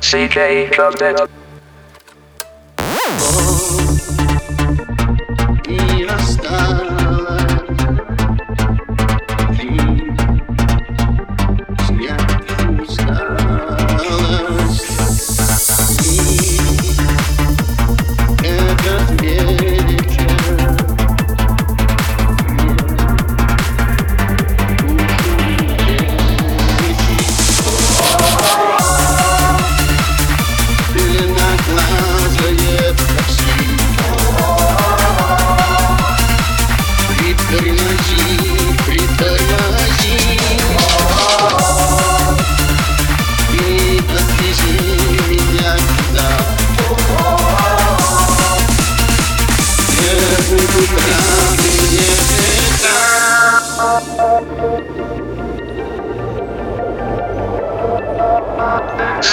CK Clubnet.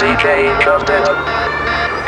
CK Clubnet.